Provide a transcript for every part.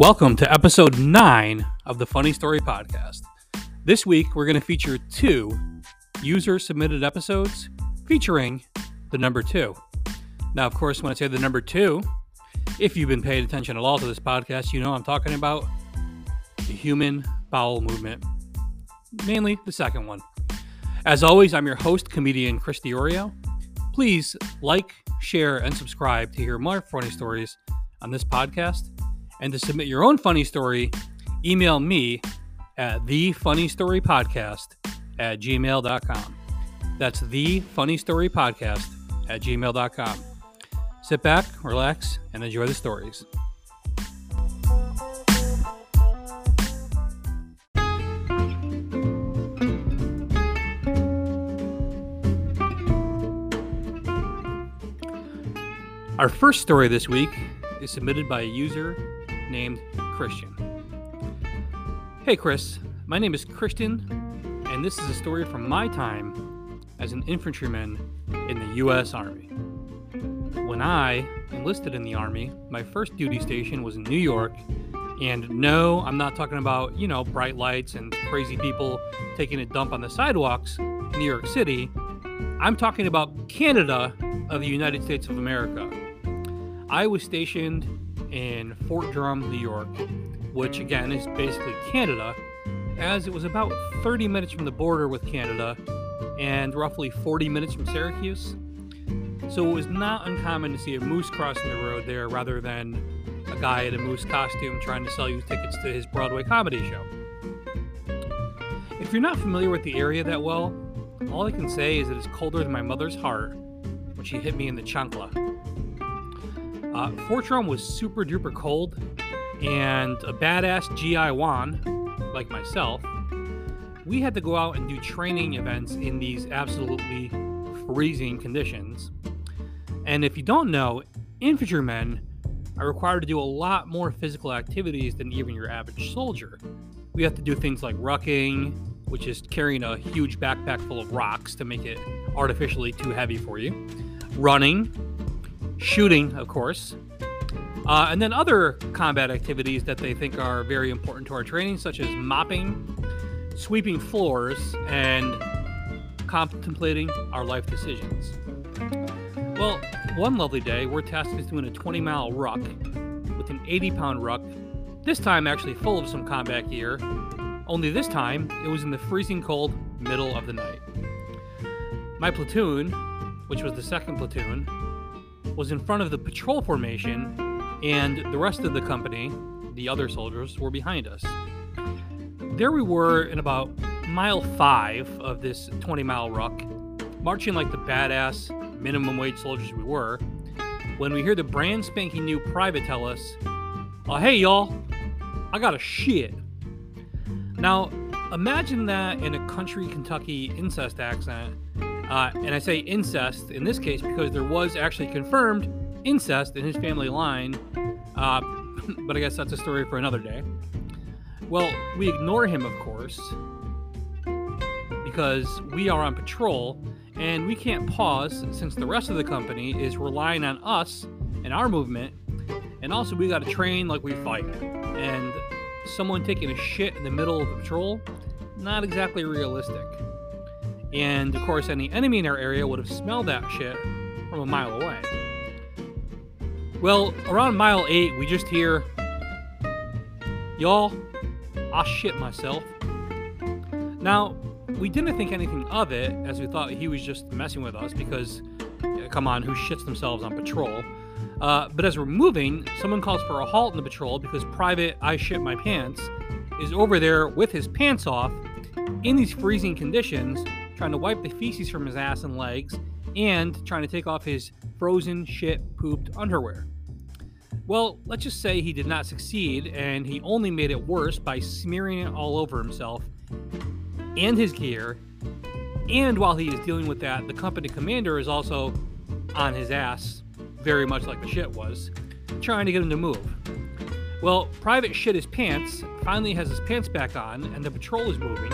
Welcome to episode 9 of the Funny Story Podcast. This week, we're going to feature two user submitted episodes featuring the number two. Now, of course, when I say the number two, if you've been paying attention at all to this podcast, you know I'm talking about the human bowel movement, mainly the second one. As always, I'm your host, comedian Chris Diorio. Please like, share, and subscribe to hear more funny stories on this podcast. And to submit your own funny story, email me at thefunnystorypodcast at gmail.com. That's the funny story podcast at gmail.com. Sit back, relax, and enjoy the stories. Our first story this week is submitted by a user named Christian. Hey Chris, my name is Christian, and this is a story from my time as an infantryman in the U.S. Army. When I enlisted in the Army, my first duty station was in New York, and no, I'm not talking about, you know, bright lights and crazy people taking a dump on the sidewalks in New York City. I'm talking about Canada of the United States of America. I was stationed in Fort Drum, New York, which again is basically Canada, as it was about 30 minutes from the border with Canada and roughly 40 minutes from Syracuse. So it was not uncommon to see a moose crossing the road there rather than a guy in a moose costume trying to sell you tickets to his Broadway comedy show. If you're not familiar with the area that well, all I can say is it is colder than my mother's heart when she hit me in the chancla. Uh, Fort Drum was super duper cold, and a badass GI Juan, like myself, we had to go out and do training events in these absolutely freezing conditions. And if you don't know, infantrymen are required to do a lot more physical activities than even your average soldier. We have to do things like rucking, which is carrying a huge backpack full of rocks to make it artificially too heavy for you, running, shooting, of course, uh, and then other combat activities that they think are very important to our training, such as mopping, sweeping floors, and contemplating our life decisions. Well, one lovely day, we're tasked with doing a 20 mile ruck with an 80 pound ruck, this time actually full of some combat gear, only this time it was in the freezing cold middle of the night. My platoon, which was the second platoon, was in front of the patrol formation, and the rest of the company, the other soldiers, were behind us. There we were in about mile five of this 20 mile ruck, marching like the badass minimum wage soldiers we were, when we hear the brand spanking new private tell us, oh, hey, y'all, I got a shit. Now, imagine that in a country Kentucky incest accent uh, and I say incest in this case because there was actually confirmed incest in his family line, uh, but I guess that's a story for another day. Well, we ignore him, of course, because we are on patrol and we can't pause since the rest of the company is relying on us and our movement. And also, we got to train like we fight. And someone taking a shit in the middle of the patrol, not exactly realistic. And of course, any enemy in our area would have smelled that shit from a mile away. Well, around mile 8, we just hear, Y'all, I shit myself. Now, we didn't think anything of it, as we thought he was just messing with us because, come on, who shits themselves on patrol? Uh, but as we're moving, someone calls for a halt in the patrol because Private I Shit My Pants is over there with his pants off in these freezing conditions trying to wipe the feces from his ass and legs, and trying to take off his frozen, shit, pooped underwear. Well, let's just say he did not succeed, and he only made it worse by smearing it all over himself and his gear. And while he is dealing with that, the company commander is also on his ass, very much like the shit was, trying to get him to move. Well, Private shit his pants, finally has his pants back on, and the patrol is moving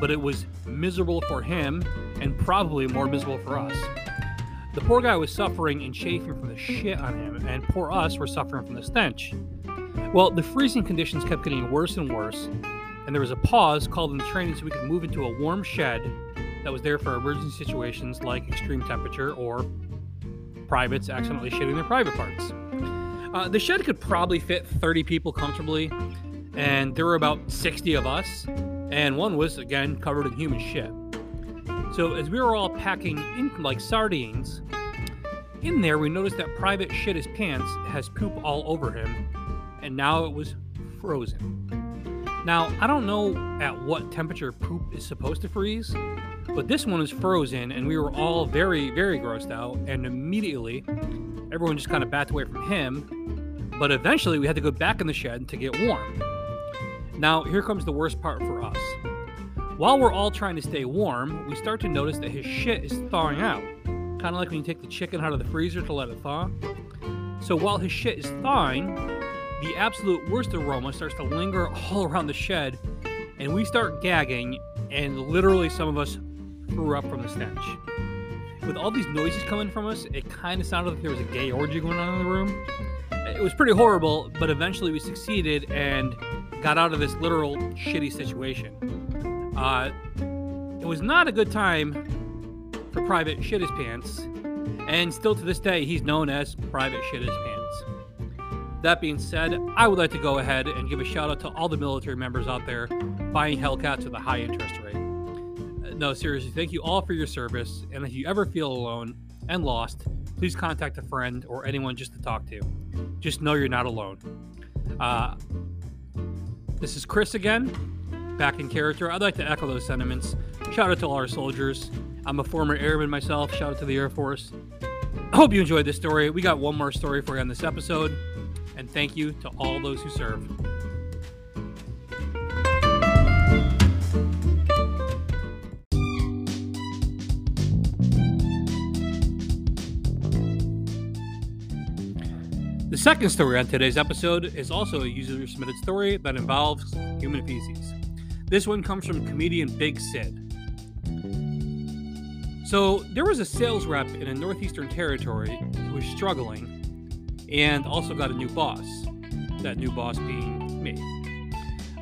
but it was miserable for him and probably more miserable for us. The poor guy was suffering and chafing from the shit on him, and poor us were suffering from the stench. Well, the freezing conditions kept getting worse and worse, and there was a pause called in the training so we could move into a warm shed that was there for emergency situations like extreme temperature or privates accidentally shitting their private parts. Uh, the shed could probably fit 30 people comfortably, and there were about 60 of us, and one was, again, covered in human shit. So as we were all packing in like sardines, in there we noticed that Private shit his pants has poop all over him, and now it was frozen. Now, I don't know at what temperature poop is supposed to freeze, but this one is frozen, and we were all very, very grossed out, and immediately everyone just kind of backed away from him. But eventually, we had to go back in the shed to get warm. Now, here comes the worst part for us. While we're all trying to stay warm, we start to notice that his shit is thawing out. Kind of like when you take the chicken out of the freezer to let it thaw. So while his shit is thawing, the absolute worst aroma starts to linger all around the shed, and we start gagging, and literally some of us threw up from the stench. With all these noises coming from us, it kind of sounded like there was a gay orgy going on in the room. It was pretty horrible, but eventually we succeeded and got out of this literal shitty situation. Uh, it was not a good time for Private Shit His Pants, and still to this day, he's known as Private Shit His Pants. That being said, I would like to go ahead and give a shout out to all the military members out there buying Hellcats with a high interest rate. Uh, no, seriously, thank you all for your service. And if you ever feel alone and lost, please contact a friend or anyone just to talk to. Just know you're not alone. Uh, this is Chris again, back in character. I'd like to echo those sentiments. Shout out to all our soldiers. I'm a former airman myself. Shout out to the Air Force. I hope you enjoyed this story. We got one more story for you on this episode and thank you to all those who serve. The second story on today's episode is also a user submitted story that involves human feces. This one comes from comedian Big Sid. So, there was a sales rep in a Northeastern territory who was struggling and also got a new boss. That new boss being me.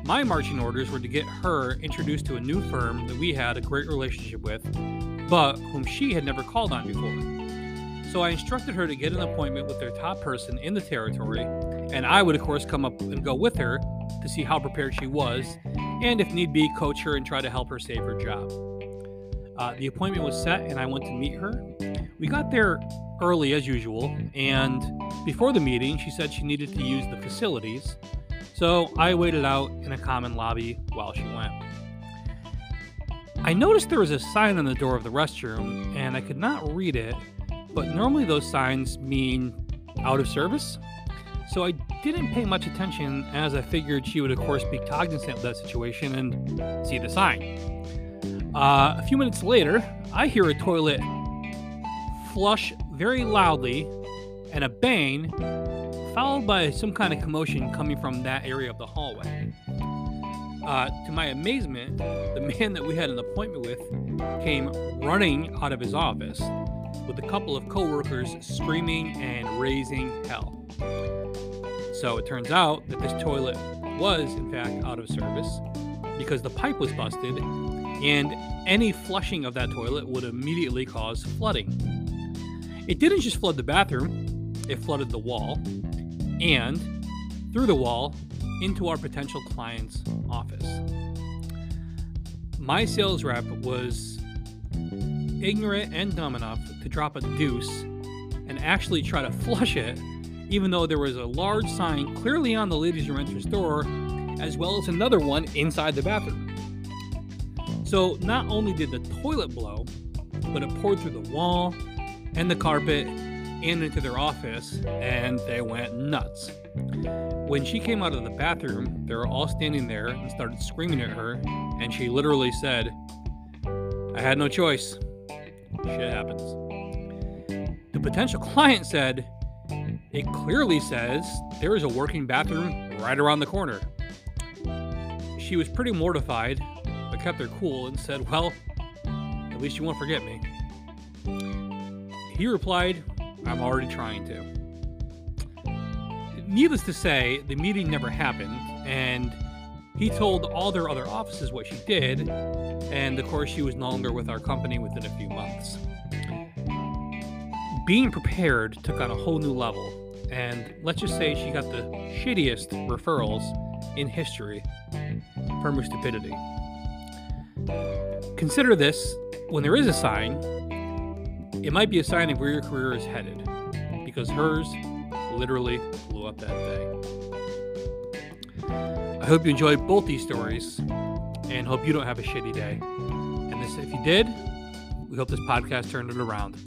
My marching orders were to get her introduced to a new firm that we had a great relationship with, but whom she had never called on before. So I instructed her to get an appointment with their top person in the territory, and I would, of course, come up and go with her to see how prepared she was, and if need be, coach her and try to help her save her job. Uh, the appointment was set, and I went to meet her. We got there early as usual, and before the meeting, she said she needed to use the facilities, so I waited out in a common lobby while she went. I noticed there was a sign on the door of the restroom, and I could not read it, but normally those signs mean out of service. So I didn't pay much attention as I figured she would, of course, be cognizant of that situation and see the sign. Uh, a few minutes later, I hear a toilet flush very loudly and a bang, followed by some kind of commotion coming from that area of the hallway. Uh, to my amazement, the man that we had an appointment with came running out of his office with a couple of coworkers screaming and raising hell. So it turns out that this toilet was, in fact, out of service because the pipe was busted, and any flushing of that toilet would immediately cause flooding. It didn't just flood the bathroom, it flooded the wall and through the wall into our potential client's office. My sales rep was ignorant and dumb enough to drop a deuce and actually try to flush it, even though there was a large sign clearly on the ladies' room entrance door, as well as another one inside the bathroom. So not only did the toilet blow, but it poured through the wall, and the carpet and into their office, and they went nuts. When she came out of the bathroom, they were all standing there and started screaming at her, and she literally said, I had no choice. Shit happens. The potential client said, It clearly says there is a working bathroom right around the corner. She was pretty mortified, but kept her cool and said, Well, at least you won't forget me. He replied, I'm already trying to. needless to say, the meeting never happened, and he told all their other offices what she did, and of course, she was no longer with our company within a few months. Being prepared took on a whole new level, and let's just say she got the shittiest referrals in history from her stupidity. Consider this when there is a sign, it might be a sign of where your career is headed, because hers literally blew up that day. I hope you enjoyed both these stories and hope you don't have a shitty day. And this, if you did, we hope this podcast turned it around.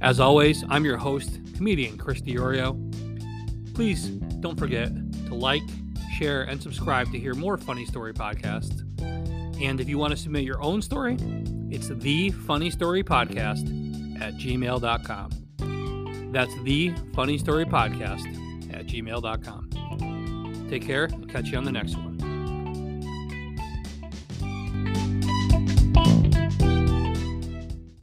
As always, I'm your host, comedian Chris Diorio. Please don't forget to like, share, and subscribe to hear more funny story podcasts. And if you want to submit your own story, it's the funny story podcast at gmail.com. That's the funny story podcast at gmail.com. Take care. I'll catch you on the next one.